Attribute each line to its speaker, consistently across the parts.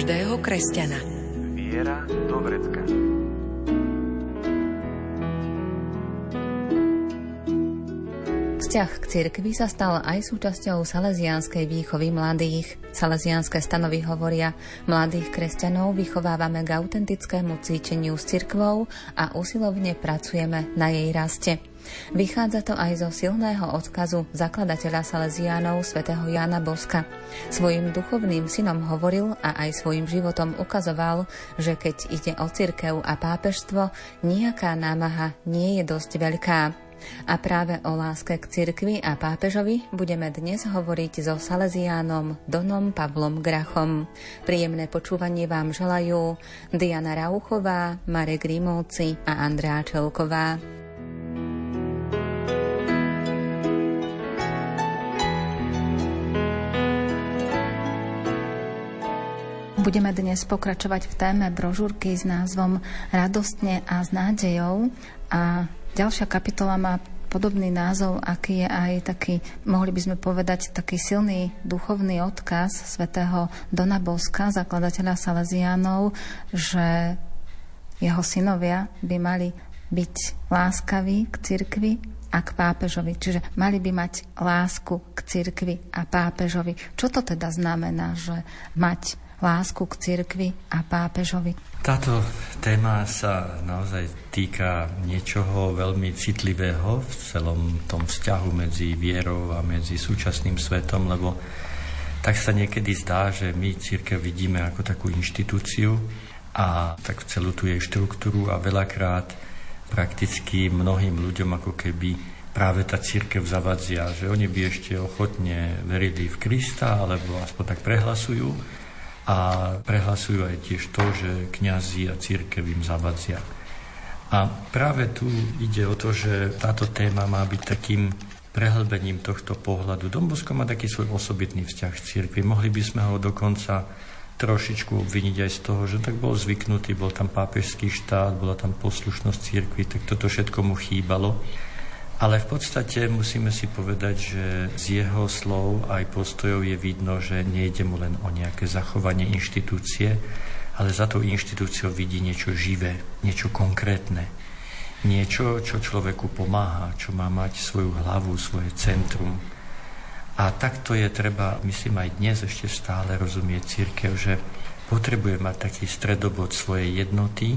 Speaker 1: každého kresťana.
Speaker 2: Viera do vrecka.
Speaker 3: Vzťah k cirkvi sa stal aj súčasťou salesianskej výchovy mladých. Salesianské stanovy hovoria, mladých kresťanov vychovávame k autentickému cíteniu s cirkvou a usilovne pracujeme na jej raste. Vychádza to aj zo silného odkazu zakladateľa Salesiánov svätého Jána Boska. Svojim duchovným synom hovoril a aj svojim životom ukazoval, že keď ide o cirkev a pápežstvo, nejaká námaha nie je dosť veľká. A práve o láske k cirkvi a pápežovi budeme dnes hovoriť so Salesiánom Donom Pavlom Grachom. Príjemné počúvanie vám želajú Diana Rauchová, Marek Rímovci a Andrá Čelková. Budeme dnes pokračovať v téme brožúrky s názvom Radostne a s nádejou a ďalšia kapitola má podobný názov, aký je aj taký, mohli by sme povedať, taký silný duchovný odkaz svätého Dona Boska, zakladateľa Salesiánov, že jeho synovia by mali byť láskaví k cirkvi a k pápežovi. Čiže mali by mať lásku k cirkvi a pápežovi. Čo to teda znamená, že mať lásku k cirkvi a pápežovi.
Speaker 4: Táto téma sa naozaj týka niečoho veľmi citlivého v celom tom vzťahu medzi vierou a medzi súčasným svetom, lebo tak sa niekedy zdá, že my církev vidíme ako takú inštitúciu a tak celú tú jej štruktúru a veľakrát prakticky mnohým ľuďom ako keby práve tá církev zavadzia, že oni by ešte ochotne verili v Krista, alebo aspoň tak prehlasujú, a prehlasujú aj tiež to, že kňazi a církev im zavadzia. A práve tu ide o to, že táto téma má byť takým prehlbením tohto pohľadu. Dombosko má taký svoj osobitný vzťah k církvi. Mohli by sme ho dokonca trošičku obviniť aj z toho, že tak bol zvyknutý, bol tam pápežský štát, bola tam poslušnosť církvy, tak toto všetko mu chýbalo. Ale v podstate musíme si povedať, že z jeho slov aj postojov je vidno, že nejde mu len o nejaké zachovanie inštitúcie, ale za tou inštitúciou vidí niečo živé, niečo konkrétne. Niečo, čo človeku pomáha, čo má mať svoju hlavu, svoje centrum. A takto je treba, myslím aj dnes ešte stále rozumieť církev, že potrebuje mať taký stredobod svojej jednoty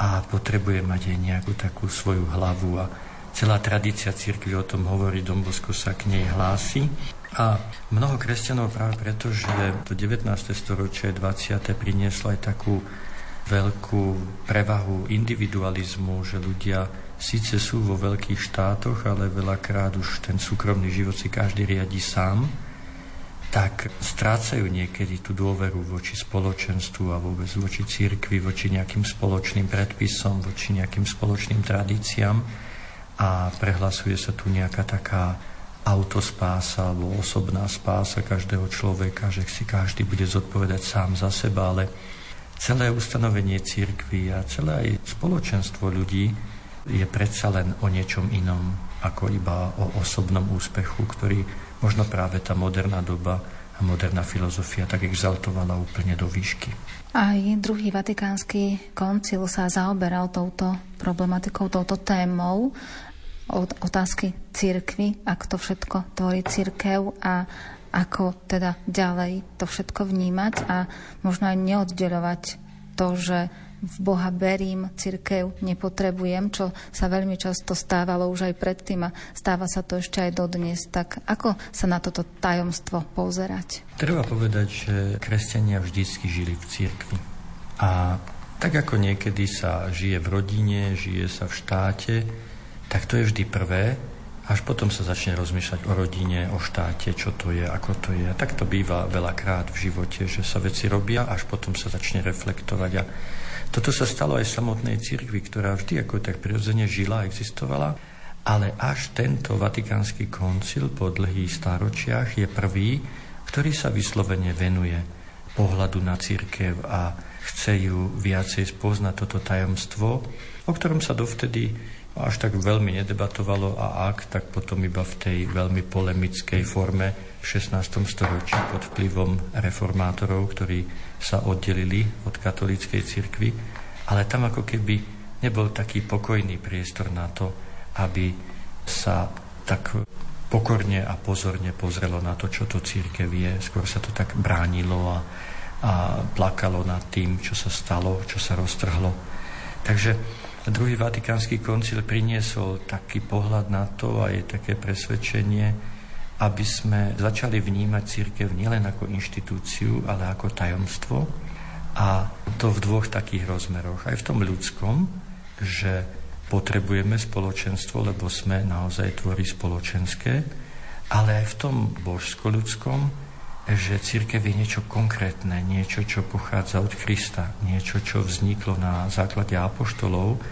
Speaker 4: a potrebuje mať aj nejakú takú svoju hlavu a Celá tradícia církvy o tom hovorí, Dombosko sa k nej hlási. A mnoho kresťanov práve preto, že to 19. storočie 20. prinieslo aj takú veľkú prevahu individualizmu, že ľudia síce sú vo veľkých štátoch, ale veľakrát už ten súkromný život si každý riadi sám, tak strácajú niekedy tú dôveru voči spoločenstvu a vôbec voči církvi, voči nejakým spoločným predpisom, voči nejakým spoločným tradíciám a prehlasuje sa tu nejaká taká autospása alebo osobná spása každého človeka, že si každý bude zodpovedať sám za seba, ale celé ustanovenie církvy a celé aj spoločenstvo ľudí je predsa len o niečom inom ako iba o osobnom úspechu, ktorý možno práve tá moderná doba a moderná filozofia tak exaltovala úplne do výšky.
Speaker 3: Aj druhý vatikánsky koncil sa zaoberal touto problematikou, touto témou otázky církvy, ako to všetko tvorí církev a ako teda ďalej to všetko vnímať a možno aj neoddeľovať to, že v Boha berím, církev nepotrebujem, čo sa veľmi často stávalo už aj predtým a stáva sa to ešte aj dodnes. Tak ako sa na toto tajomstvo pozerať?
Speaker 4: Treba povedať, že kresťania vždycky žili v církvi. A tak ako niekedy sa žije v rodine, žije sa v štáte, tak to je vždy prvé, až potom sa začne rozmýšľať o rodine, o štáte, čo to je, ako to je. Tak to býva veľakrát v živote, že sa veci robia, až potom sa začne reflektovať. A toto sa stalo aj v samotnej cirkvi, ktorá vždy ako tak prirodzene žila, existovala, ale až tento vatikánsky koncil po dlhých stáročiach je prvý, ktorý sa vyslovene venuje pohľadu na církev a chce ju viacej spoznať toto tajomstvo, o ktorom sa dovtedy až tak veľmi nedebatovalo a ak, tak potom iba v tej veľmi polemickej forme v 16. storočí pod vplyvom reformátorov, ktorí sa oddelili od katolíckej cirkvi, ale tam ako keby nebol taký pokojný priestor na to, aby sa tak pokorne a pozorne pozrelo na to, čo to církev je. Skôr sa to tak bránilo a, a plakalo nad tým, čo sa stalo, čo sa roztrhlo. Takže Druhý vatikánsky koncil priniesol taký pohľad na to a je také presvedčenie, aby sme začali vnímať církev nielen ako inštitúciu, ale ako tajomstvo. A to v dvoch takých rozmeroch. Aj v tom ľudskom, že potrebujeme spoločenstvo, lebo sme naozaj tvorí spoločenské, ale aj v tom božsko-ľudskom, že církev je niečo konkrétne, niečo, čo pochádza od Krista, niečo, čo vzniklo na základe apoštolov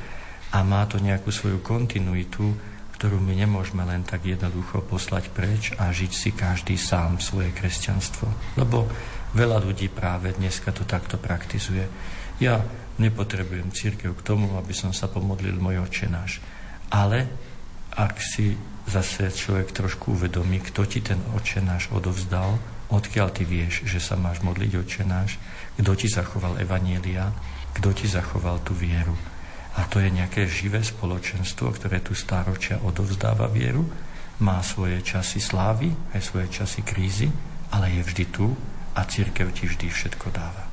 Speaker 4: a má to nejakú svoju kontinuitu, ktorú my nemôžeme len tak jednoducho poslať preč a žiť si každý sám svoje kresťanstvo. Lebo veľa ľudí práve dneska to takto praktizuje. Ja nepotrebujem církev k tomu, aby som sa pomodlil môj očenáš. Ale ak si zase človek trošku uvedomí, kto ti ten očenáš odovzdal, Odkiaľ ty vieš, že sa máš modliť očenáš? Kto ti zachoval evanielia? Kto ti zachoval tú vieru? A to je nejaké živé spoločenstvo, ktoré tu stáročia odovzdáva vieru, má svoje časy slávy, aj svoje časy krízy, ale je vždy tu a církev ti vždy všetko dáva.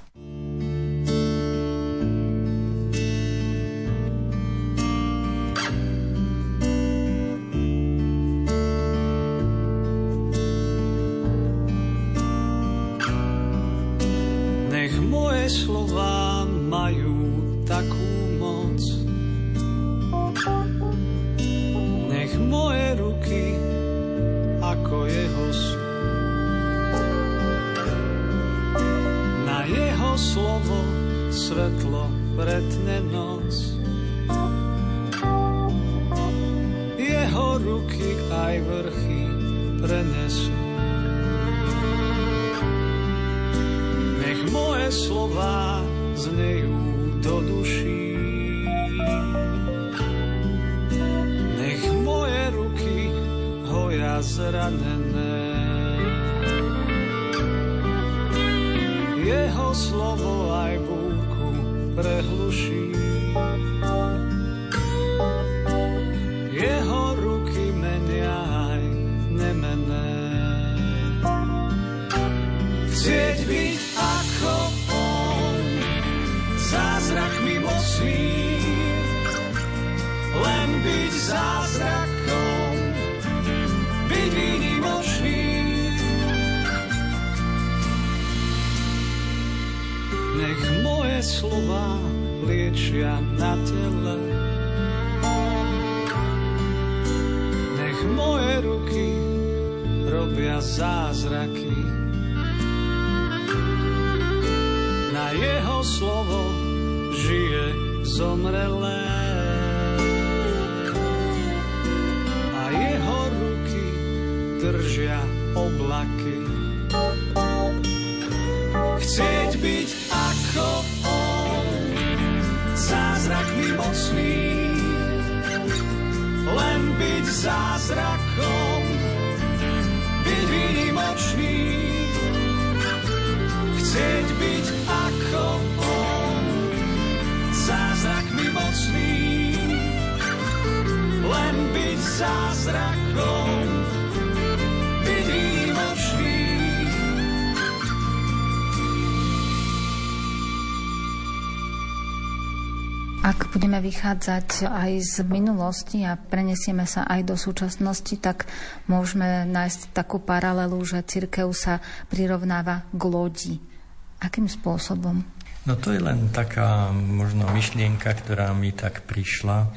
Speaker 5: jeho slovo. Na jeho slovo svetlo pretne noc. Jeho ruky aj vrchy prenesú. Nech moje slova znejú do duší. zranené. Jeho slovo a
Speaker 3: Ak budeme vychádzať aj z minulosti a prenesieme sa aj do súčasnosti, tak môžeme nájsť takú paralelu, že církev sa prirovnáva k lodi. Akým spôsobom?
Speaker 4: No to je len taká možno myšlienka, ktorá mi tak prišla,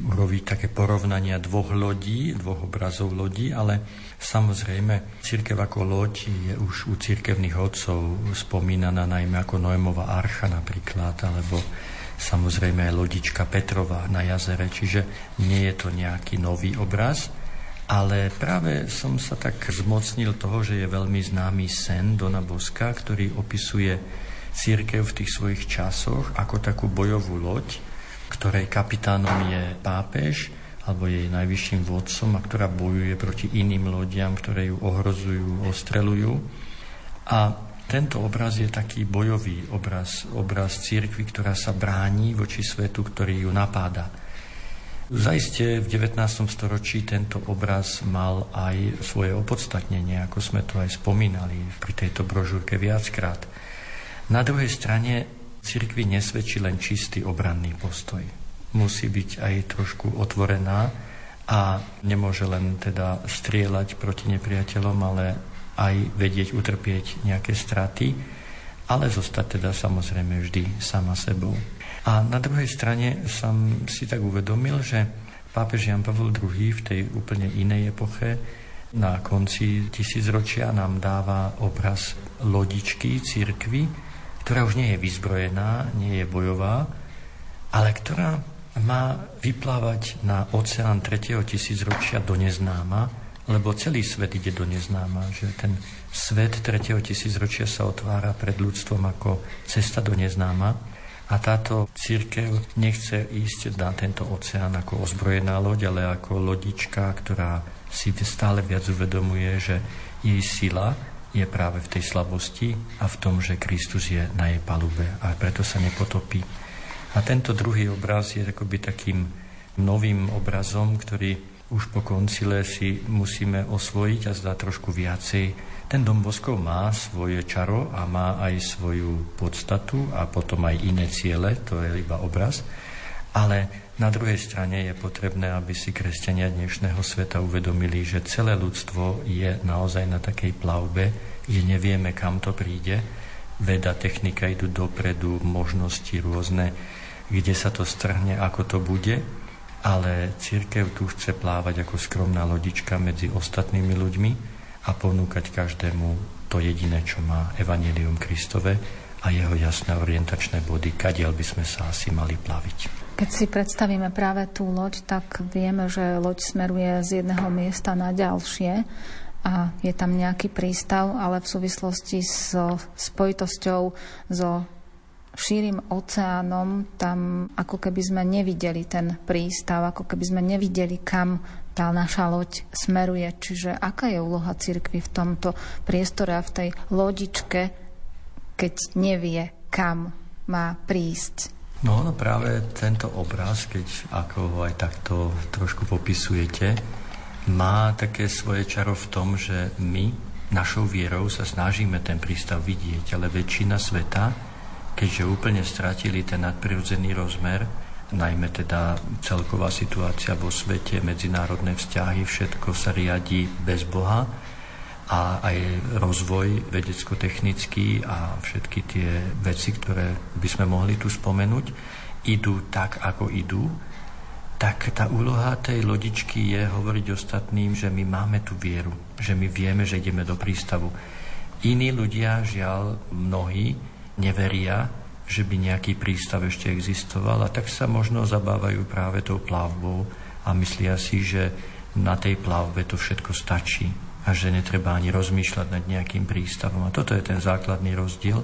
Speaker 4: urobiť také porovnania dvoch lodí, dvoch obrazov lodí, ale samozrejme církev ako loď je už u církevných odcov spomínaná najmä ako Noémová archa napríklad, alebo samozrejme aj lodička Petrova na jazere, čiže nie je to nejaký nový obraz, ale práve som sa tak zmocnil toho, že je veľmi známy sen Dona Boska, ktorý opisuje církev v tých svojich časoch ako takú bojovú loď, ktorej kapitánom je pápež alebo jej najvyšším vodcom a ktorá bojuje proti iným lodiam, ktoré ju ohrozujú, ostrelujú. A tento obraz je taký bojový obraz, obraz církvy, ktorá sa bráni voči svetu, ktorý ju napáda. Zajistie v 19. storočí tento obraz mal aj svoje opodstatnenie, ako sme to aj spomínali pri tejto brožúrke viackrát. Na druhej strane cirkvi nesvedčí len čistý obranný postoj. Musí byť aj trošku otvorená a nemôže len teda strieľať proti nepriateľom, ale aj vedieť utrpieť nejaké straty, ale zostať teda samozrejme vždy sama sebou. A na druhej strane som si tak uvedomil, že pápež Jan Pavel II v tej úplne inej epoche na konci tisícročia nám dáva obraz lodičky církvy, ktorá už nie je vyzbrojená, nie je bojová, ale ktorá má vyplávať na oceán 3. tisícročia do neznáma, lebo celý svet ide do neznáma, že ten svet 3. tisícročia sa otvára pred ľudstvom ako cesta do neznáma a táto církev nechce ísť na tento oceán ako ozbrojená loď, ale ako lodička, ktorá si stále viac uvedomuje, že jej sila je práve v tej slabosti a v tom, že Kristus je na jej palube a preto sa nepotopí. A tento druhý obraz je akoby takým novým obrazom, ktorý už po koncile si musíme osvojiť a zdá trošku viacej. Ten dom boskov má svoje čaro a má aj svoju podstatu a potom aj iné ciele, to je iba obraz. Ale na druhej strane je potrebné, aby si kresťania dnešného sveta uvedomili, že celé ľudstvo je naozaj na takej plavbe, že nevieme, kam to príde. Veda, technika idú dopredu, možnosti rôzne, kde sa to strhne, ako to bude, ale církev tu chce plávať ako skromná lodička medzi ostatnými ľuďmi a ponúkať každému to jediné, čo má Evangelium Kristove a jeho jasné orientačné body, kadiaľ by sme sa asi mali plaviť.
Speaker 6: Keď si predstavíme práve tú loď, tak vieme, že loď smeruje z jedného miesta na ďalšie a je tam nejaký prístav, ale v súvislosti s spojitosťou so šírim oceánom, tam ako keby sme nevideli ten prístav, ako keby sme nevideli, kam tá naša loď smeruje. Čiže aká je úloha cirkvi v tomto priestore a v tej lodičke, keď nevie, kam má prísť?
Speaker 4: No, no práve tento obraz, keď ako ho aj takto trošku popisujete, má také svoje čaro v tom, že my našou vierou sa snažíme ten prístav vidieť, ale väčšina sveta, keďže úplne stratili ten nadprirodzený rozmer, najmä teda celková situácia vo svete, medzinárodné vzťahy, všetko sa riadi bez Boha, a aj rozvoj vedecko-technický a všetky tie veci, ktoré by sme mohli tu spomenúť, idú tak, ako idú, tak tá úloha tej lodičky je hovoriť ostatným, že my máme tú vieru, že my vieme, že ideme do prístavu. Iní ľudia, žiaľ, mnohí neveria, že by nejaký prístav ešte existoval a tak sa možno zabávajú práve tou plavbou a myslia si, že na tej plavbe to všetko stačí a že netreba ani rozmýšľať nad nejakým prístavom. A toto je ten základný rozdiel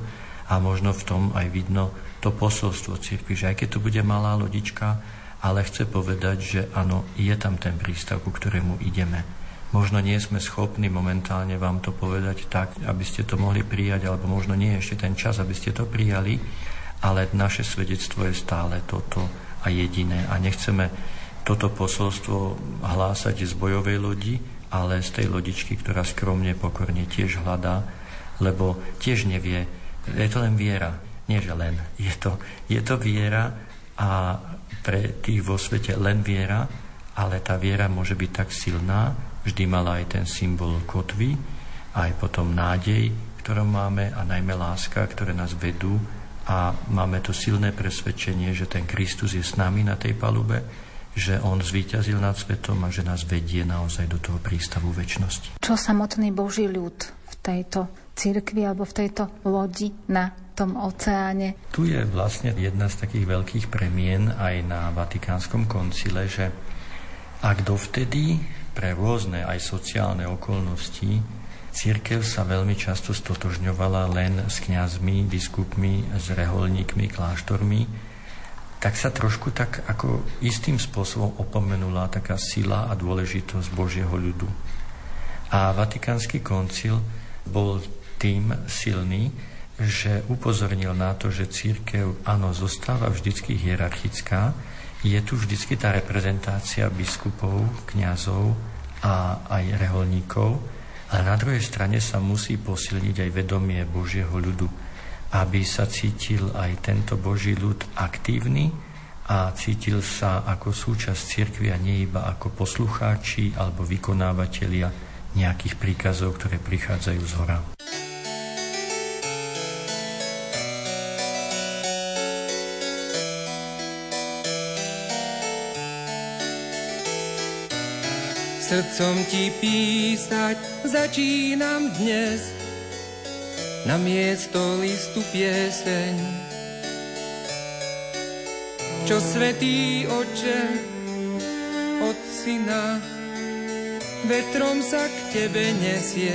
Speaker 4: a možno v tom aj vidno to posolstvo cirkvi, že aj keď to bude malá lodička, ale chce povedať, že áno, je tam ten prístav, ku ktorému ideme. Možno nie sme schopní momentálne vám to povedať tak, aby ste to mohli prijať, alebo možno nie ešte ten čas, aby ste to prijali, ale naše svedectvo je stále toto a jediné. A nechceme toto posolstvo hlásať z bojovej lodi, ale z tej lodičky, ktorá skromne, pokorne tiež hľadá, lebo tiež nevie, je to len viera, nie že len, je to, je to viera a pre tých vo svete len viera, ale tá viera môže byť tak silná, vždy mala aj ten symbol kotvy, aj potom nádej, ktorú máme a najmä láska, ktoré nás vedú a máme to silné presvedčenie, že ten Kristus je s nami na tej palube, že on zvíťazil nad svetom a že nás vedie naozaj do toho prístavu väčšnosti.
Speaker 6: Čo samotný Boží ľud v tejto cirkvi alebo v tejto lodi na tom oceáne?
Speaker 4: Tu je vlastne jedna z takých veľkých premien aj na Vatikánskom koncile, že ak dovtedy pre rôzne aj sociálne okolnosti Církev sa veľmi často stotožňovala len s kňazmi, biskupmi, s reholníkmi, kláštormi, tak sa trošku tak ako istým spôsobom opomenula taká sila a dôležitosť Božieho ľudu. A Vatikánsky koncil bol tým silný, že upozornil na to, že církev, áno, zostáva vždycky hierarchická, je tu vždycky tá reprezentácia biskupov, kňazov a aj reholníkov, ale na druhej strane sa musí posilniť aj vedomie Božieho ľudu, aby sa cítil aj tento Boží ľud aktívny a cítil sa ako súčasť cirkvi a nie iba ako poslucháči alebo vykonávateľia nejakých príkazov, ktoré prichádzajú z hora.
Speaker 7: Srdcom ti písať začínam dnes na miesto listu pieseň. Čo svetý oče od syna vetrom sa k tebe nesie.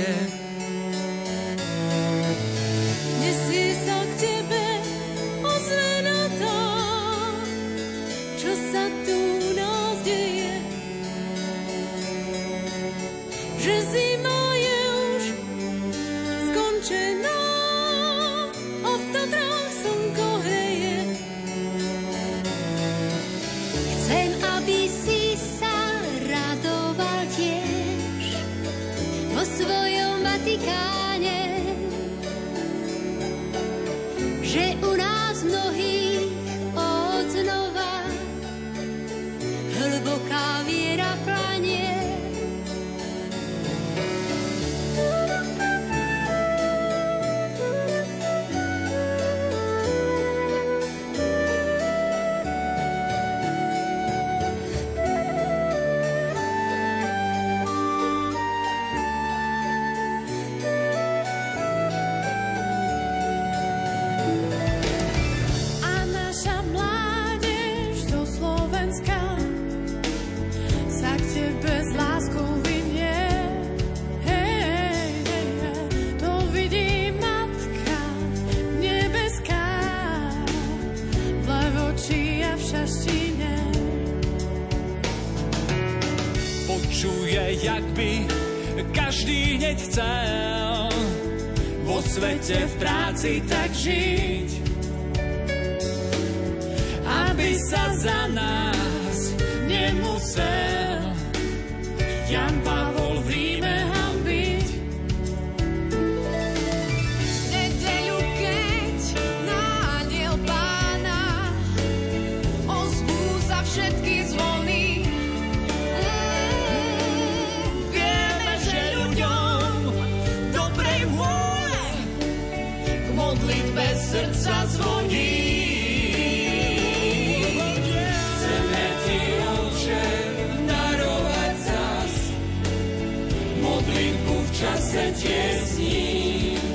Speaker 7: blinku w czasę ciesni.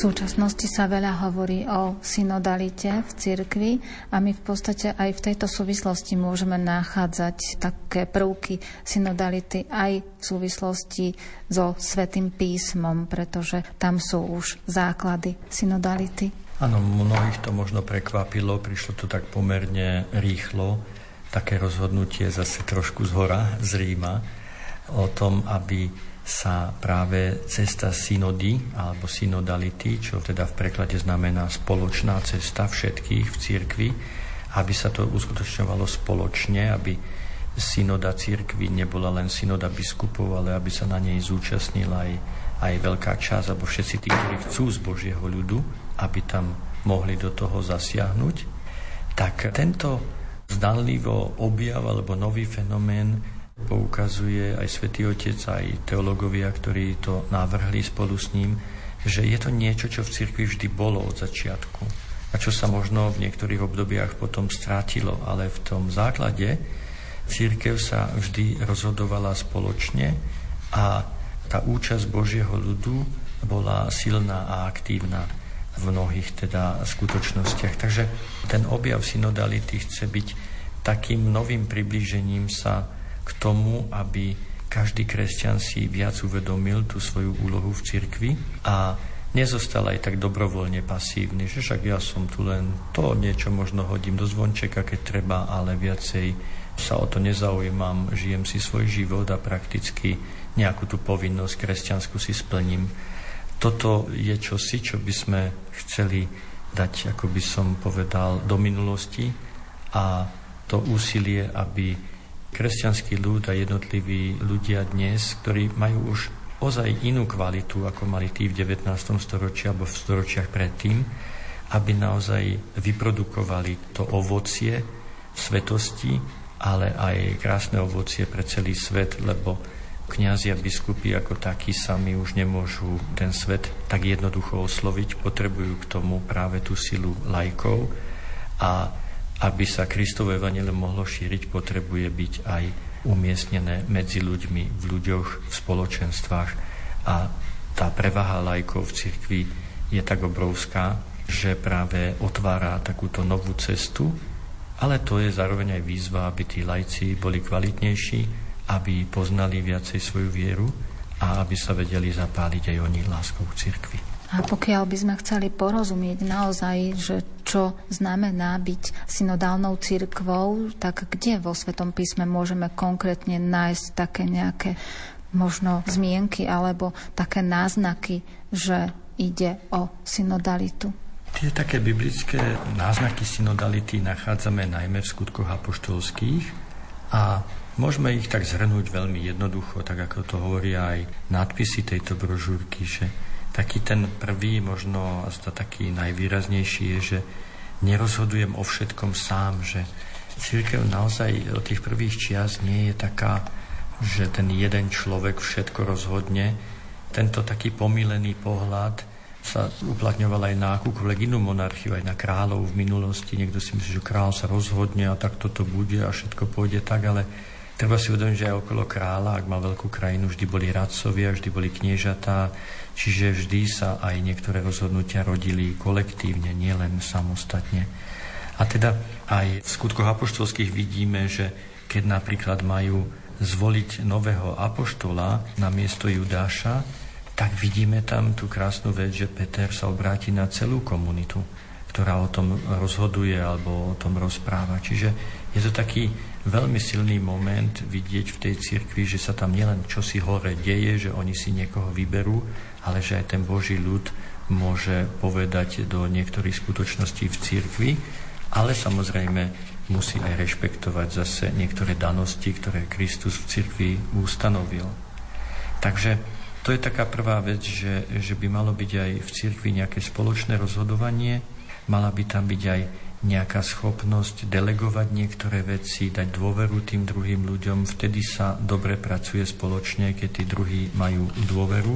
Speaker 6: Súčasnosti sa veľa hovorí o synodalite v cirkvi a my v podstate aj v tejto súvislosti môžeme nachádzať také prvky synodality aj v súvislosti so Svetým písmom, pretože tam sú už základy synodality.
Speaker 4: Áno, mnohých to možno prekvapilo, prišlo to tak pomerne rýchlo, také rozhodnutie zase trošku z hora, z Ríma, o tom, aby sa práve cesta synody alebo synodality, čo teda v preklade znamená spoločná cesta všetkých v cirkvi, aby sa to uskutočňovalo spoločne, aby synoda cirkvi nebola len synoda biskupov, ale aby sa na nej zúčastnila aj, aj veľká časť, alebo všetci tí, ktorí chcú z Božieho ľudu, aby tam mohli do toho zasiahnuť, tak tento zdanlivo objav alebo nový fenomén poukazuje aj svätý Otec, aj teológovia, ktorí to navrhli spolu s ním, že je to niečo, čo v cirkvi vždy bolo od začiatku a čo sa možno v niektorých obdobiach potom strátilo, ale v tom základe církev sa vždy rozhodovala spoločne a tá účasť Božieho ľudu bola silná a aktívna v mnohých teda skutočnostiach. Takže ten objav synodality chce byť takým novým priblížením sa k tomu, aby každý kresťan si viac uvedomil tú svoju úlohu v cirkvi a nezostal aj tak dobrovoľne pasívny, že však ja som tu len to niečo možno hodím do zvončeka, keď treba, ale viacej sa o to nezaujímam, žijem si svoj život a prakticky nejakú tú povinnosť kresťanskú si splním. Toto je čosi, čo by sme chceli dať, ako by som povedal, do minulosti a to úsilie, aby kresťanský ľud a jednotliví ľudia dnes, ktorí majú už ozaj inú kvalitu, ako mali tí v 19. storočí alebo v storočiach predtým, aby naozaj vyprodukovali to ovocie svetosti, ale aj krásne ovocie pre celý svet, lebo kňazi a biskupy ako takí sami už nemôžu ten svet tak jednoducho osloviť, potrebujú k tomu práve tú silu lajkov a aby sa Kristové evanelium mohlo šíriť, potrebuje byť aj umiestnené medzi ľuďmi, v ľuďoch, v spoločenstvách a tá prevaha lajkov v cirkvi je tak obrovská, že práve otvára takúto novú cestu, ale to je zároveň aj výzva, aby tí lajci boli kvalitnejší, aby poznali viacej svoju vieru a aby sa vedeli zapáliť aj oni láskou cirkvi.
Speaker 6: A pokiaľ by sme chceli porozumieť naozaj, že čo znamená byť synodálnou cirkvou, tak kde vo Svetom písme môžeme konkrétne nájsť také nejaké možno zmienky alebo také náznaky, že ide o synodalitu?
Speaker 4: Tie také biblické náznaky synodality nachádzame najmä v skutkoch apoštolských a Môžeme ich tak zhrnúť veľmi jednoducho, tak ako to hovoria aj nadpisy tejto brožúrky, že taký ten prvý, možno taký najvýraznejší je, že nerozhodujem o všetkom sám, že církev naozaj od tých prvých čias nie je taká, že ten jeden človek všetko rozhodne. Tento taký pomílený pohľad sa uplatňoval aj na akúkoľvek inú monarchiu, aj na kráľov v minulosti. Niekto si myslí, že kráľ sa rozhodne a tak toto bude a všetko pôjde tak, ale Treba si uvedomiť, že aj okolo kráľa, ak mal veľkú krajinu, vždy boli radcovia, vždy boli kniežatá, čiže vždy sa aj niektoré rozhodnutia rodili kolektívne, nielen samostatne. A teda aj v skutkoch apoštolských vidíme, že keď napríklad majú zvoliť nového apoštola na miesto Judáša, tak vidíme tam tú krásnu vec, že Peter sa obráti na celú komunitu, ktorá o tom rozhoduje alebo o tom rozpráva. Čiže je to taký veľmi silný moment vidieť v tej cirkvi, že sa tam nielen čosi hore deje, že oni si niekoho vyberú, ale že aj ten Boží ľud môže povedať do niektorých skutočností v cirkvi, ale samozrejme musí aj rešpektovať zase niektoré danosti, ktoré Kristus v cirkvi ustanovil. Takže to je taká prvá vec, že, že by malo byť aj v cirkvi nejaké spoločné rozhodovanie, mala by tam byť aj nejaká schopnosť delegovať niektoré veci, dať dôveru tým druhým ľuďom, vtedy sa dobre pracuje spoločne, keď tí druhí majú dôveru.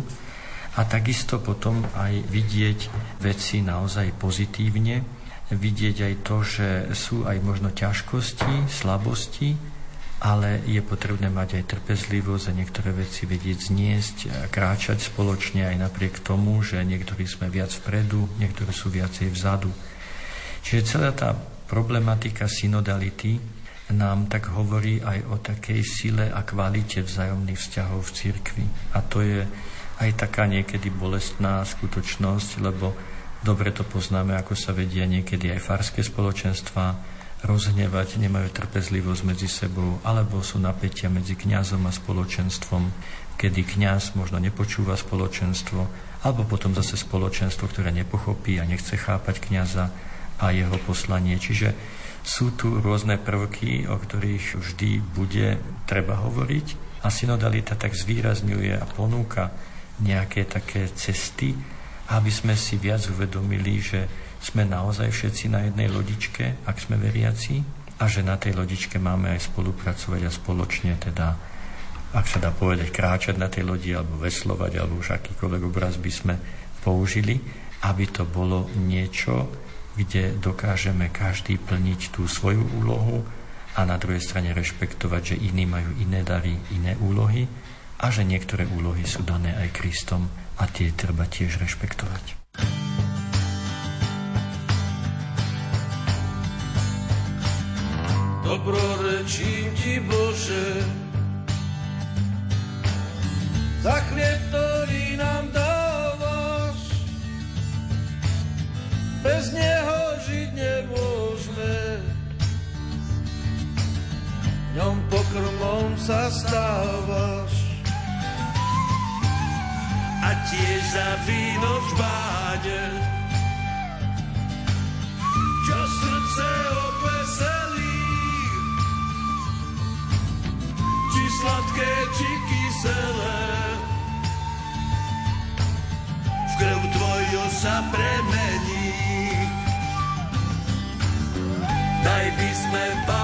Speaker 4: A takisto potom aj vidieť veci naozaj pozitívne, vidieť aj to, že sú aj možno ťažkosti, slabosti, ale je potrebné mať aj trpezlivosť a niektoré veci vedieť zniesť a kráčať spoločne aj napriek tomu, že niektorí sme viac vpredu, niektorí sú viacej vzadu. Čiže celá tá problematika synodality nám tak hovorí aj o takej sile a kvalite vzájomných vzťahov v cirkvi. A to je aj taká niekedy bolestná skutočnosť, lebo dobre to poznáme, ako sa vedia niekedy aj farské spoločenstva rozhnevať, nemajú trpezlivosť medzi sebou, alebo sú napätia medzi kňazom a spoločenstvom, kedy kňaz možno nepočúva spoločenstvo, alebo potom zase spoločenstvo, ktoré nepochopí a nechce chápať kňaza a jeho poslanie. Čiže sú tu rôzne prvky, o ktorých vždy bude treba hovoriť a synodalita tak zvýrazňuje a ponúka nejaké také cesty, aby sme si viac uvedomili, že sme naozaj všetci na jednej lodičke, ak sme veriaci, a že na tej lodičke máme aj spolupracovať a spoločne teda, ak sa dá povedať, kráčať na tej lodi alebo veslovať, alebo už akýkoľvek obraz by sme použili, aby to bolo niečo, kde dokážeme každý plniť tú svoju úlohu a na druhej strane rešpektovať, že iní majú iné dary, iné úlohy a že niektoré úlohy sú dané aj Kristom a tie treba tiež rešpektovať.
Speaker 8: Dobrorečím ti Bože za chlieb, ktorý nám dávaš. Bez neho žiť nemôžeme ňom pokrmom sa stávaš. A tiež za víno v báde, čo srdce obveselí. Či sladké, či kyselé, v krv tvoju sa premení. Daj by sme pamätali,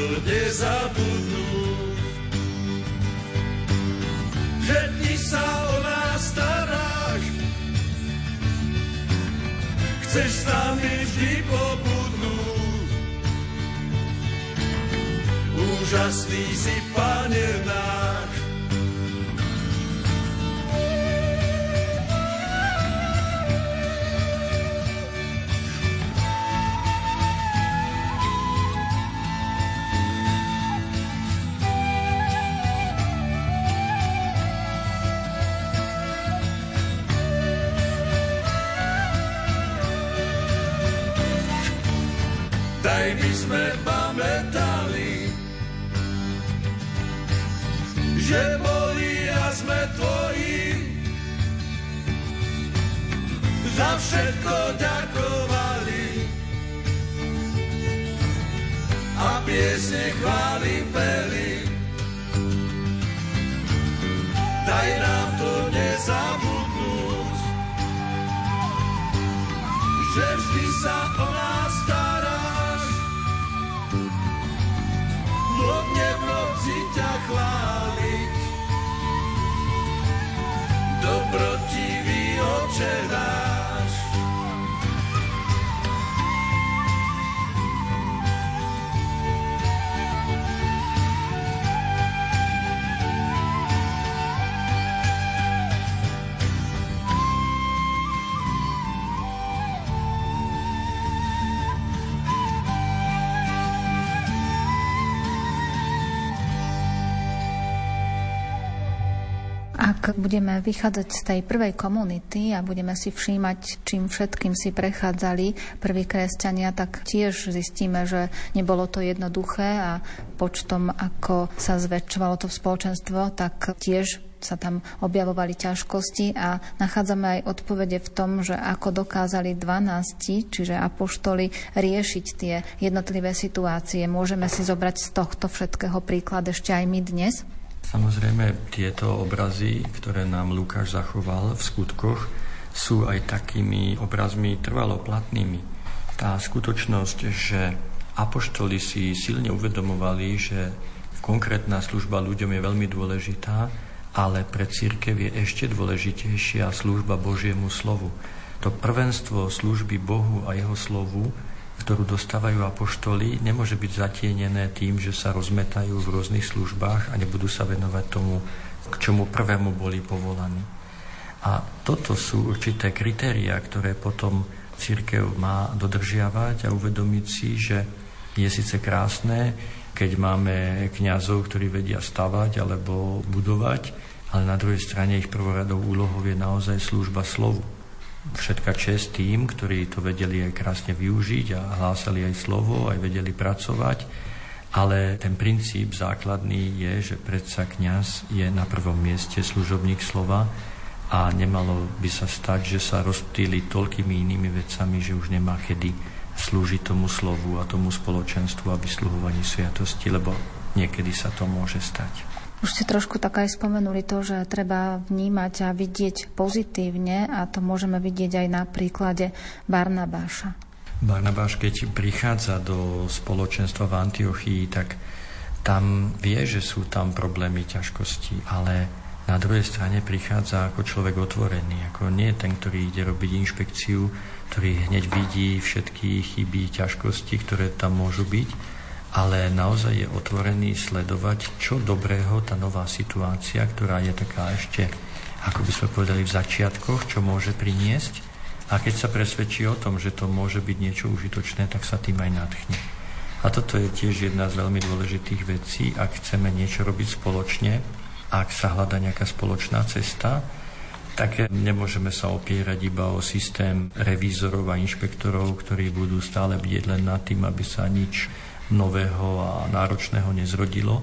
Speaker 8: to nezabudnúť, že ty sa o nás staráš. Chceš s nami vždy pobudnúť. úžasný si, Pane náš. Sme tvoji. Za všetko ďakovali a piesne chváli peli. Daj nám to nezabudnúť, že vždy sa o nás staráš. Hlodne v noci ťa chváliť, dobrotivý oče náš.
Speaker 6: Ak budeme vychádzať z tej prvej komunity a budeme si všímať, čím všetkým si prechádzali prví kresťania, tak tiež zistíme, že nebolo to jednoduché a počtom, ako sa zväčšovalo to spoločenstvo, tak tiež sa tam objavovali ťažkosti a nachádzame aj odpovede v tom, že ako dokázali 12, čiže apoštoli, riešiť tie jednotlivé situácie. Môžeme si zobrať z tohto všetkého príklad ešte aj my dnes?
Speaker 4: Samozrejme, tieto obrazy, ktoré nám Lukáš zachoval v skutkoch, sú aj takými obrazmi trvalo platnými. Tá skutočnosť, že apoštoli si silne uvedomovali, že konkrétna služba ľuďom je veľmi dôležitá, ale pre církev je ešte dôležitejšia služba Božiemu slovu. To prvenstvo služby Bohu a jeho slovu ktorú dostávajú apoštoli, nemôže byť zatienené tým, že sa rozmetajú v rôznych službách a nebudú sa venovať tomu, k čomu prvému boli povolaní. A toto sú určité kritéria, ktoré potom církev má dodržiavať a uvedomiť si, že je síce krásne, keď máme kňazov, ktorí vedia stavať alebo budovať, ale na druhej strane ich prvoradou úlohou je naozaj služba slovu všetka čest tým, ktorí to vedeli aj krásne využiť a hlásali aj slovo, aj vedeli pracovať, Ale ten princíp základný je, že predsa kňaz je na prvom mieste služobník slova a nemalo by sa stať, že sa rozptýli toľkými inými vecami, že už nemá kedy slúžiť tomu slovu a tomu spoločenstvu a vysluhovaní sviatosti, lebo niekedy sa to môže stať.
Speaker 6: Už ste trošku tak aj spomenuli to, že treba vnímať a vidieť pozitívne a to môžeme vidieť aj na príklade Barnabáša.
Speaker 4: Barnabáš, keď prichádza do spoločenstva v Antiochii, tak tam vie, že sú tam problémy, ťažkosti, ale na druhej strane prichádza ako človek otvorený, ako nie ten, ktorý ide robiť inšpekciu, ktorý hneď vidí všetky chyby, ťažkosti, ktoré tam môžu byť, ale naozaj je otvorený sledovať, čo dobrého tá nová situácia, ktorá je taká ešte, ako by sme povedali, v začiatkoch, čo môže priniesť a keď sa presvedčí o tom, že to môže byť niečo užitočné, tak sa tým aj nadchne. A toto je tiež jedna z veľmi dôležitých vecí, ak chceme niečo robiť spoločne, ak sa hľada nejaká spoločná cesta, tak nemôžeme sa opierať iba o systém revízorov a inšpektorov, ktorí budú stále bdieť len nad tým, aby sa nič nového a náročného nezrodilo,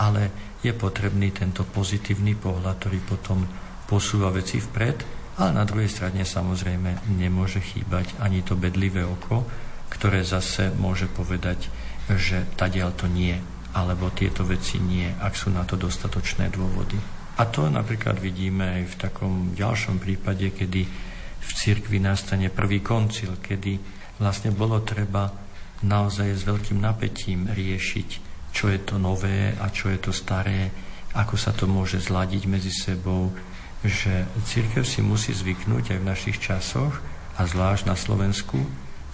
Speaker 4: ale je potrebný tento pozitívny pohľad, ktorý potom posúva veci vpred ale na druhej strane samozrejme nemôže chýbať ani to bedlivé oko, ktoré zase môže povedať, že tadiaľ to nie, alebo tieto veci nie, ak sú na to dostatočné dôvody. A to napríklad vidíme aj v takom ďalšom prípade, kedy v cirkvi nastane prvý koncil, kedy vlastne bolo treba naozaj s veľkým napätím riešiť, čo je to nové a čo je to staré, ako sa to môže zladiť medzi sebou, že církev si musí zvyknúť aj v našich časoch a zvlášť na Slovensku,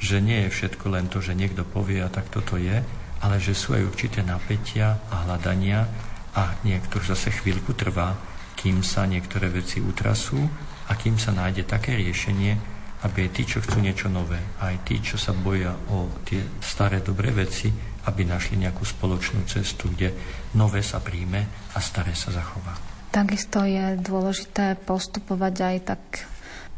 Speaker 4: že nie je všetko len to, že niekto povie a tak toto je, ale že sú aj určité napätia a hľadania a niektor zase chvíľku trvá, kým sa niektoré veci utrasú a kým sa nájde také riešenie, aby aj tí, čo chcú niečo nové, aj tí, čo sa boja o tie staré dobré veci, aby našli nejakú spoločnú cestu, kde nové sa príjme a staré sa zachová.
Speaker 6: Takisto je dôležité postupovať aj tak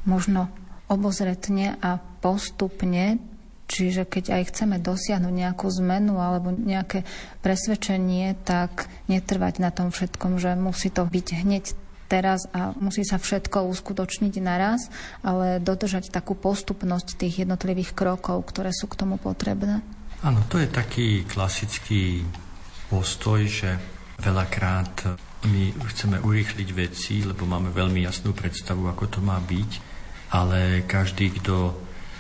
Speaker 6: možno obozretne a postupne, čiže keď aj chceme dosiahnuť nejakú zmenu alebo nejaké presvedčenie, tak netrvať na tom všetkom, že musí to byť hneď teraz a musí sa všetko uskutočniť naraz, ale dodržať takú postupnosť tých jednotlivých krokov, ktoré sú k tomu potrebné.
Speaker 4: Áno, to je taký klasický postoj, že veľakrát my chceme urýchliť veci, lebo máme veľmi jasnú predstavu, ako to má byť, ale každý, kto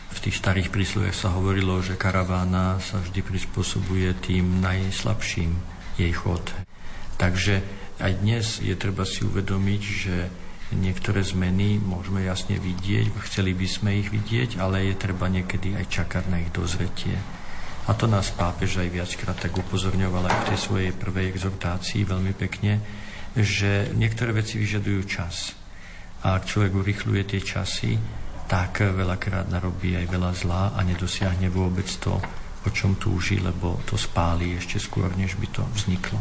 Speaker 4: v tých starých prísloviach sa hovorilo, že karavána sa vždy prispôsobuje tým najslabším jej chod. Takže aj dnes je treba si uvedomiť, že niektoré zmeny môžeme jasne vidieť, chceli by sme ich vidieť, ale je treba niekedy aj čakať na ich dozretie. A to nás pápež aj viackrát tak upozorňoval aj v tej svojej prvej exhortácii veľmi pekne, že niektoré veci vyžadujú čas. A ak človek urychluje tie časy, tak veľakrát narobí aj veľa zlá a nedosiahne vôbec to, o čom túži, lebo to spáli ešte skôr, než by to vzniklo.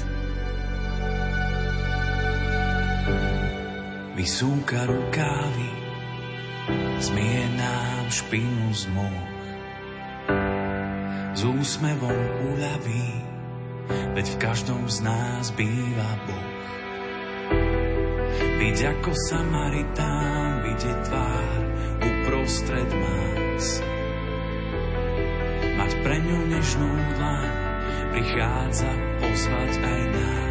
Speaker 9: Vysúka rukávy, zmie nám špinu z moh. S úsmevom uľaví, veď v každom z nás býva Boh. byť ako Samaritán, vidieť tvár uprostred más. Mať pre ňu nežnú dlaň, prichádza pozvať aj nás.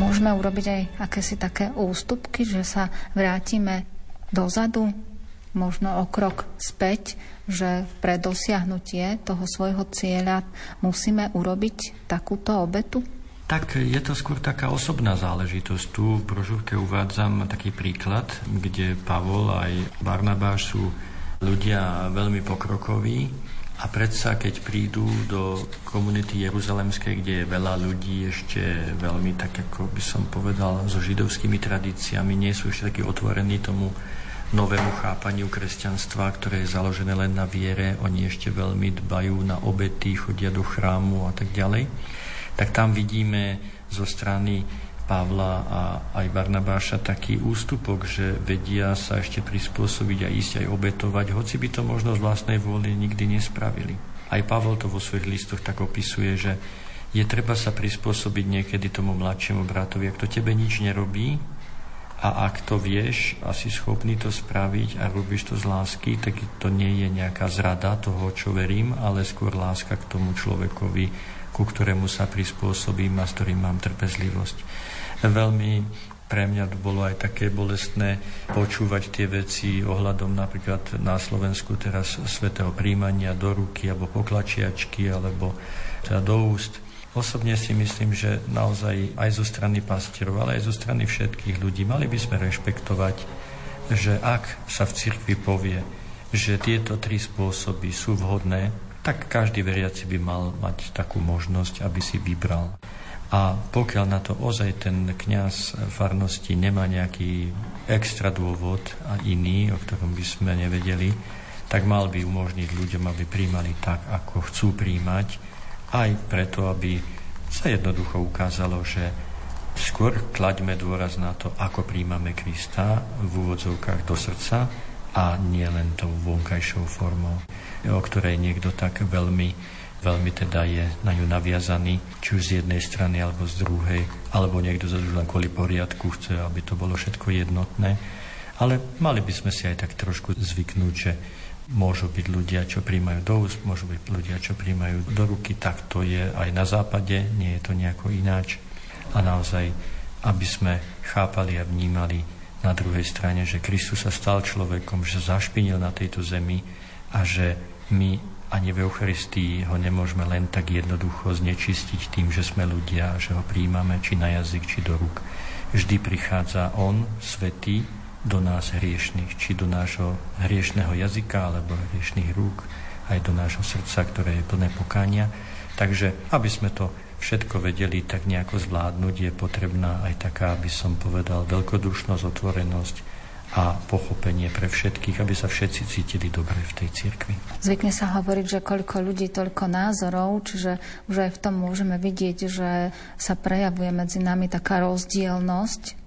Speaker 6: Môžeme urobiť aj akési také ústupky, že sa vrátime dozadu, možno o krok späť, že pre dosiahnutie toho svojho cieľa musíme urobiť takúto obetu?
Speaker 4: Tak je to skôr taká osobná záležitosť. Tu v brožúrke uvádzam taký príklad, kde Pavol aj Barnabáš sú ľudia veľmi pokrokoví a predsa, keď prídu do komunity Jeruzalemskej, kde je veľa ľudí ešte veľmi, tak ako by som povedal, so židovskými tradíciami, nie sú ešte takí otvorení tomu novému chápaniu kresťanstva, ktoré je založené len na viere. Oni ešte veľmi dbajú na obety, chodia do chrámu a tak ďalej. Tak tam vidíme zo strany Pavla a aj Barnabáša taký ústupok, že vedia sa ešte prispôsobiť a ísť aj obetovať, hoci by to možno z vlastnej vôly nikdy nespravili. Aj Pavel to vo svojich listoch tak opisuje, že je treba sa prispôsobiť niekedy tomu mladšiemu bratovi, ak to tebe nič nerobí, a ak to vieš a si schopný to spraviť a robíš to z lásky, tak to nie je nejaká zrada toho, čo verím, ale skôr láska k tomu človekovi, ku ktorému sa prispôsobím a s ktorým mám trpezlivosť. Veľmi pre mňa to bolo aj také bolestné počúvať tie veci ohľadom napríklad na Slovensku teraz svetého príjmania do ruky alebo poklačiačky alebo teda do úst Osobne si myslím, že naozaj aj zo strany pastierov, ale aj zo strany všetkých ľudí mali by sme rešpektovať, že ak sa v cirkvi povie, že tieto tri spôsoby sú vhodné, tak každý veriaci by mal mať takú možnosť, aby si vybral. A pokiaľ na to ozaj ten kňaz farnosti nemá nejaký extra dôvod a iný, o ktorom by sme nevedeli, tak mal by umožniť ľuďom, aby príjmali tak, ako chcú príjmať, aj preto, aby sa jednoducho ukázalo, že skôr klaďme dôraz na to, ako príjmame Krista v úvodzovkách do srdca a nie len tou vonkajšou formou, o ktorej niekto tak veľmi, veľmi teda je na ňu naviazaný, či už z jednej strany alebo z druhej, alebo niekto zase len kvôli poriadku chce, aby to bolo všetko jednotné. Ale mali by sme si aj tak trošku zvyknúť, že Môžu byť ľudia, čo príjmajú do úst, môžu byť ľudia, čo príjmajú do ruky, tak to je aj na západe, nie je to nejako ináč. A naozaj, aby sme chápali a vnímali na druhej strane, že Kristus sa stal človekom, že zašpinil na tejto zemi a že my ani v Eucharistii ho nemôžeme len tak jednoducho znečistiť tým, že sme ľudia, že ho príjmame či na jazyk, či do rúk. Vždy prichádza on, svetý, do nás hriešných, či do nášho hriešného jazyka alebo hriešných rúk, aj do nášho srdca, ktoré je plné pokánia. Takže, aby sme to všetko vedeli tak nejako zvládnuť, je potrebná aj taká, aby som povedal, veľkodušnosť, otvorenosť a pochopenie pre všetkých, aby sa všetci cítili dobre v tej cirkvi.
Speaker 6: Zvykne sa hovoriť, že koľko ľudí, toľko názorov, čiže už aj v tom môžeme vidieť, že sa prejavuje medzi nami taká rozdielnosť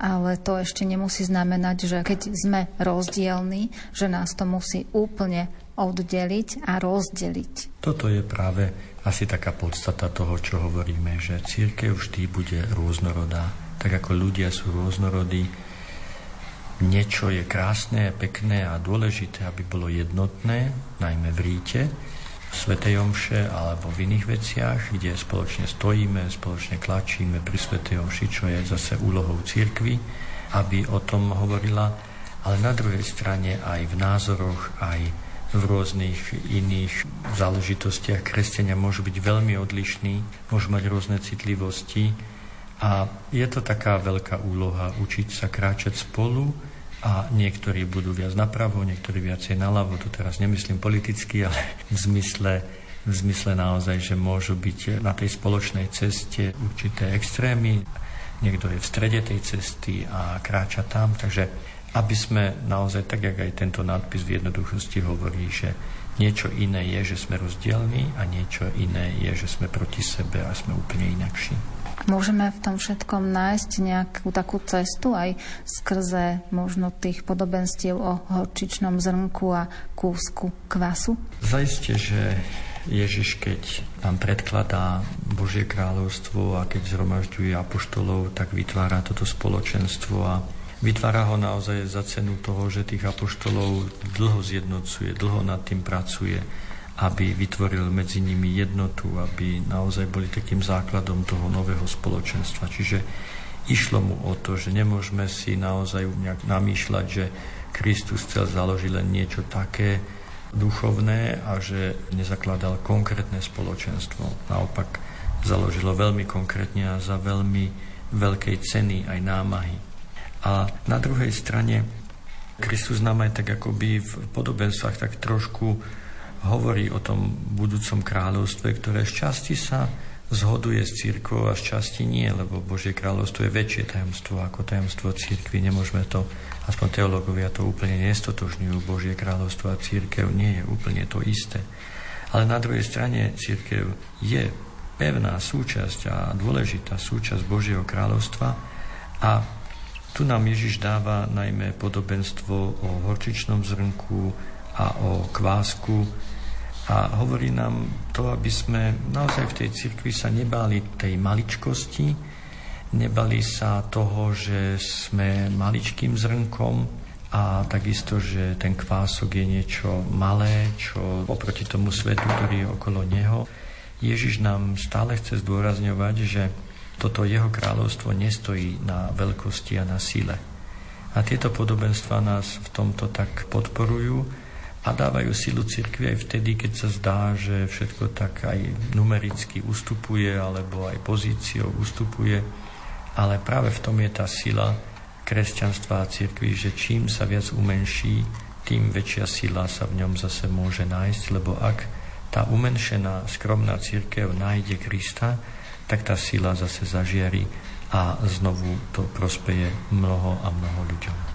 Speaker 6: ale to ešte nemusí znamenať, že keď sme rozdielni, že nás to musí úplne oddeliť a rozdeliť.
Speaker 4: Toto je práve asi taká podstata toho, čo hovoríme, že církev vždy bude rôznorodá. Tak ako ľudia sú rôznorodí, niečo je krásne, pekné a dôležité, aby bolo jednotné, najmä v ríte, Svetej Omše alebo v iných veciach, kde spoločne stojíme, spoločne klačíme pri Svetej Omši, čo je zase úlohou církvy, aby o tom hovorila, ale na druhej strane aj v názoroch, aj v rôznych iných záležitostiach. Kresťania môžu byť veľmi odlišní, môžu mať rôzne citlivosti a je to taká veľká úloha učiť sa kráčať spolu, a niektorí budú viac napravo, niektorí viacej naľavo, to teraz nemyslím politicky, ale v zmysle, v zmysle naozaj, že môžu byť na tej spoločnej ceste určité extrémy, niekto je v strede tej cesty a kráča tam, takže aby sme naozaj, tak jak aj tento nadpis v jednoduchosti hovorí, že niečo iné je, že sme rozdielní a niečo iné je, že sme proti sebe a sme úplne inakší.
Speaker 6: Môžeme v tom všetkom nájsť nejakú takú cestu aj skrze možno tých podobenstiev o horčičnom zrnku a kúsku kvasu?
Speaker 4: Zajistie, že Ježiš, keď nám predkladá Božie kráľovstvo a keď zhromažďuje apoštolov, tak vytvára toto spoločenstvo a vytvára ho naozaj za cenu toho, že tých apoštolov dlho zjednocuje, dlho nad tým pracuje aby vytvoril medzi nimi jednotu, aby naozaj boli takým základom toho nového spoločenstva. Čiže išlo mu o to, že nemôžeme si naozaj nejak namýšľať, že Kristus chcel založiť len niečo také duchovné a že nezakladal konkrétne spoločenstvo. Naopak založilo veľmi konkrétne a za veľmi veľkej ceny aj námahy. A na druhej strane Kristus nám aj tak akoby v podobenstvách tak trošku hovorí o tom budúcom kráľovstve, ktoré z časti sa zhoduje s církvou a z časti nie, lebo Božie kráľovstvo je väčšie tajomstvo ako tajomstvo církvy. Nemôžeme to, aspoň teológovia to úplne nestotožňujú. Božie kráľovstvo a církev nie je úplne to isté. Ale na druhej strane církev je pevná súčasť a dôležitá súčasť Božieho kráľovstva a tu nám Ježiš dáva najmä podobenstvo o horčičnom zrnku a o kvásku, a hovorí nám to, aby sme naozaj v tej cirkvi sa nebáli tej maličkosti, nebali sa toho, že sme maličkým zrnkom a takisto, že ten kvások je niečo malé, čo oproti tomu svetu, ktorý je okolo neho. Ježiš nám stále chce zdôrazňovať, že toto jeho kráľovstvo nestojí na veľkosti a na síle. A tieto podobenstva nás v tomto tak podporujú a dávajú silu cirkvi aj vtedy, keď sa zdá, že všetko tak aj numericky ustupuje alebo aj pozíciou ustupuje. Ale práve v tom je tá sila kresťanstva a cirkvi, že čím sa viac umenší, tým väčšia sila sa v ňom zase môže nájsť, lebo ak tá umenšená, skromná církev nájde Krista, tak tá sila zase zažiari a znovu to prospeje mnoho a mnoho ľuďom.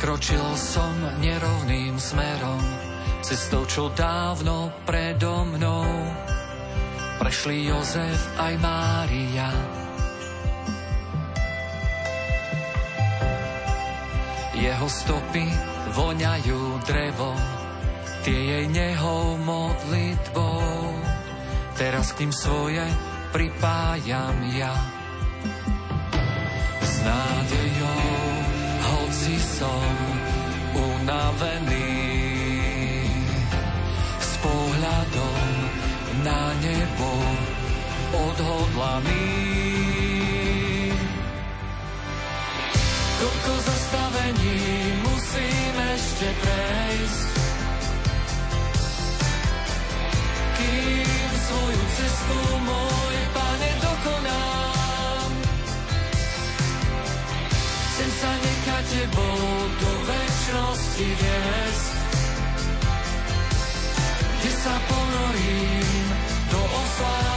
Speaker 10: Vykročil som nerovným smerom, cestou, čo dávno predo mnou. Prešli Jozef aj Mária. Jeho stopy voňajú drevo, tie jej nehou modlitbou. Teraz k tým svoje pripájam ja. Som unavený s pohľadom na nebo odhodlaný. Koľko zastavení musím ešte prejsť, kým svoju cestu tebou do väčšnosti viesť, kde sa ponorím do oslávených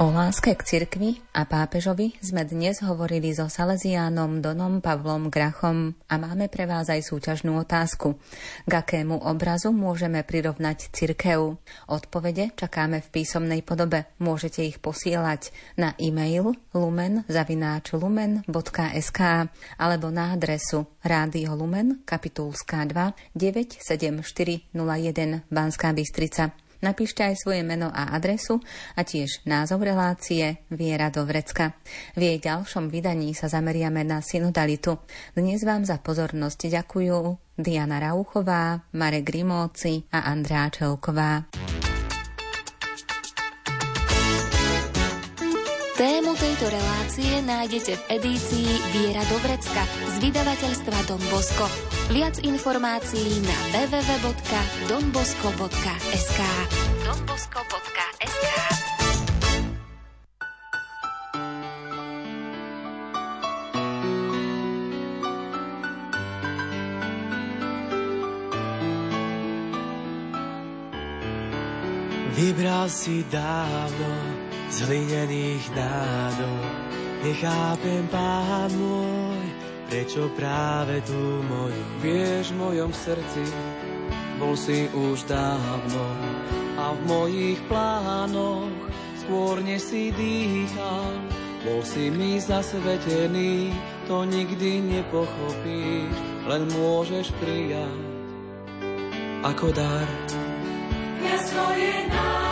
Speaker 3: O láske k cirkvi a pápežovi sme dnes hovorili so Salesiánom Donom Pavlom Grachom a máme pre vás aj súťažnú otázku. K akému obrazu môžeme prirovnať cirkev? Odpovede čakáme v písomnej podobe. Môžete ich posielať na e-mail lumen.lumen.sk alebo na adresu Rádio Lumen, kapitulská 2 97401 Banská Bystrica. Napíšte aj svoje meno a adresu a tiež názov relácie Viera do Vrecka. V jej ďalšom vydaní sa zameriame na synodalitu. Dnes vám za pozornosť ďakujú Diana Rauchová, Marek Grimóci a Andrá Čelková.
Speaker 11: Tému tejto relácie nájdete v edícii Viera do Vrecka z vydavateľstva Don Bosco. Viac informácií na www.donbosco.sk donbosco.sk
Speaker 12: Vybral si dávno z hlinených nádov, nechápem, pán môj, Prečo práve tu moju vieš v mojom srdci Bol si už dávno a v mojich plánoch Skôr než si dýchal Bol si mi zasvetený To nikdy nepochopíš Len môžeš prijať Ako dar.
Speaker 8: Ja svoje náš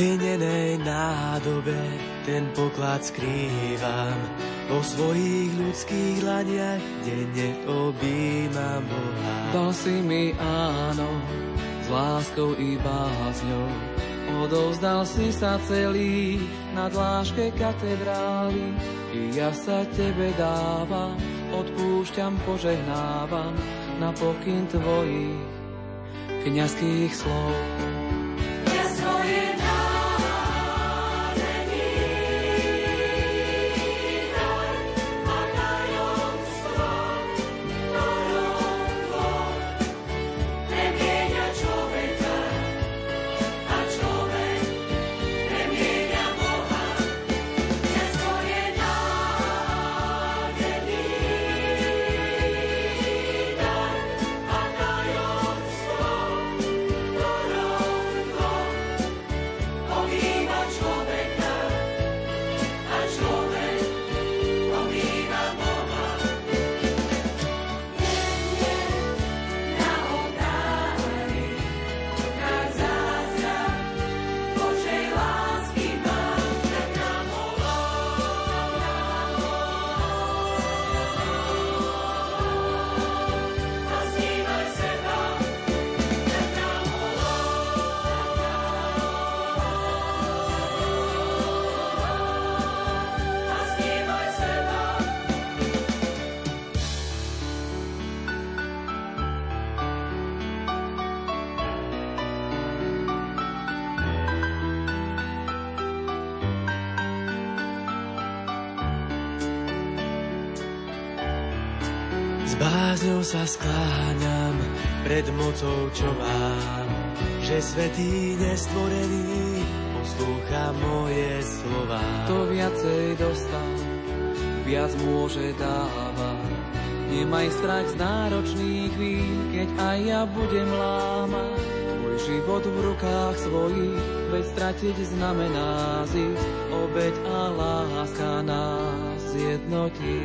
Speaker 12: hlinenej nádobe ten poklad skrývam. Po svojich ľudských hľadiach denne objímam Boha.
Speaker 13: Dal si mi áno, s láskou i bázňou, odovzdal si sa celý na dláške katedrály. I ja sa tebe dávam, odpúšťam, požehnávam na pokyn tvojich kniazských slov.
Speaker 12: Bázňou sa skláňam pred mocou, čo mám, že svetý nestvorený poslúcha moje slova.
Speaker 13: To viacej dostal, viac môže dávať. Nemaj strach z náročných chvíľ, keď aj ja budem lámať. Tvoj život v rukách svojich, veď stratiť znamená zísť, obeď a láska nás jednotí.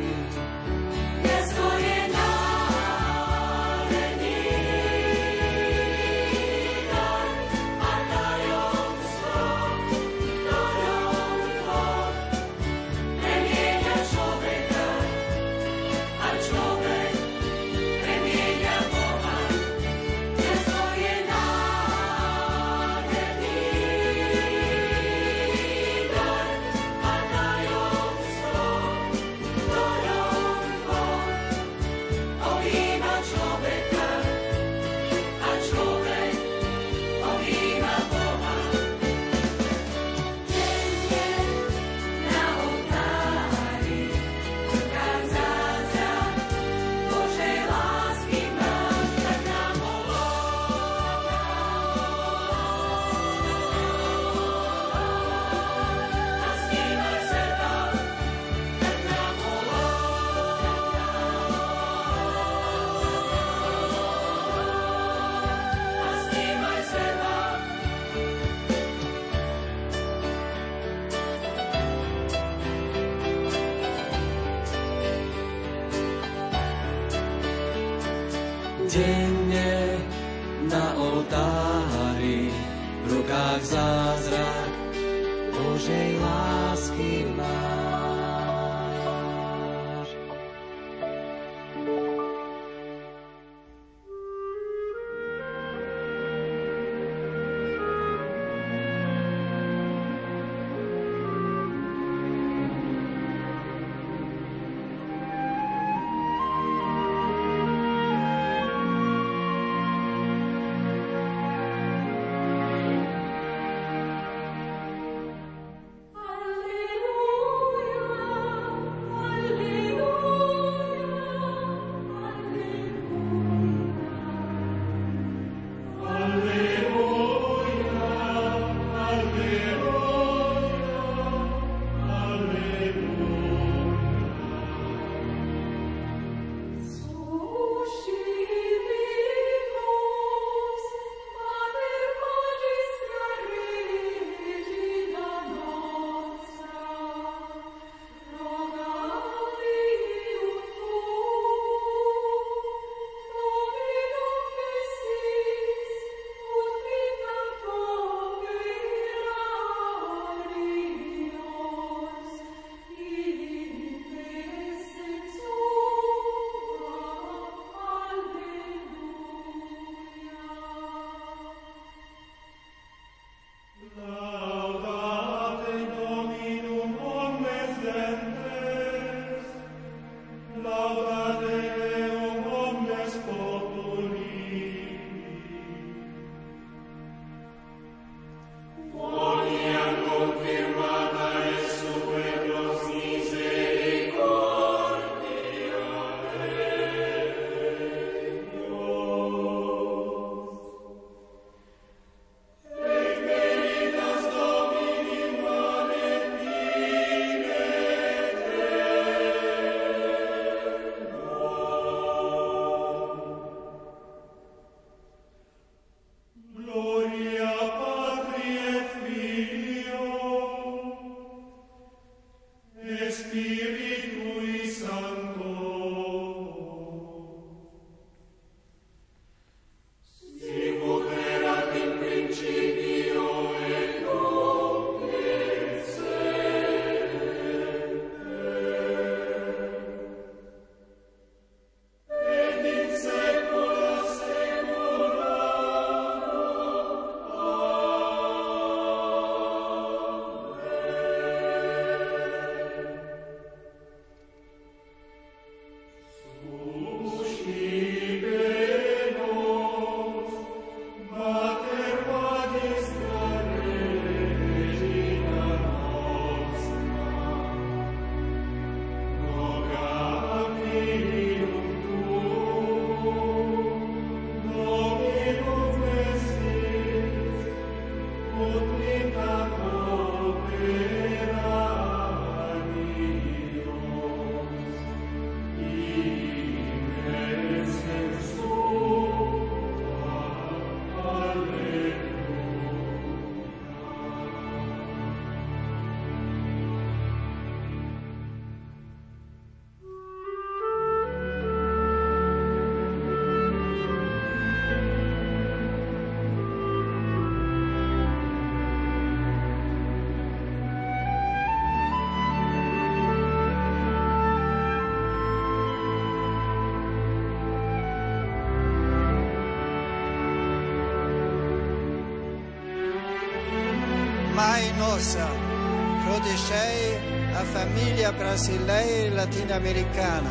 Speaker 14: Protegei a família brasileira e latino-americana,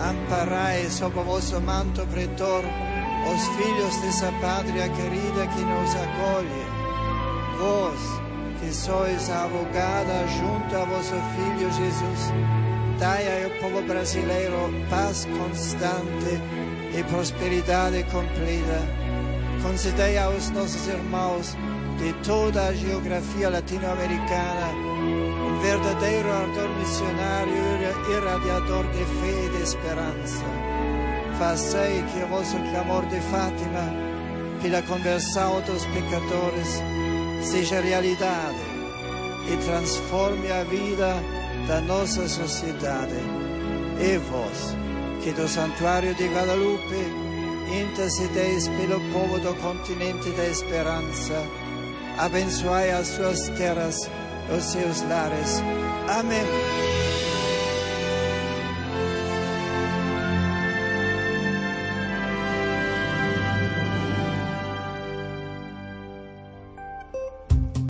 Speaker 14: amparai sob o vosso manto pretor os filhos dessa pátria querida que nos acolhe. Vós, que sois a abogada junto a vosso Filho Jesus, dai ao povo brasileiro paz constante e prosperidade completa. Concedei aos nossos irmãos de toda a geografia latino-americana um verdadeiro ardor missionário irradiador de fé e de esperança. Fazei que o vosso clamor de Fátima pela conversão dos pecadores seja realidade e transforme a vida da nossa sociedade. E vós, que do Santuário de Guadalupe intercedeis pelo povo do continente da esperança, abençoai as suas terras, os seus lares. Amém.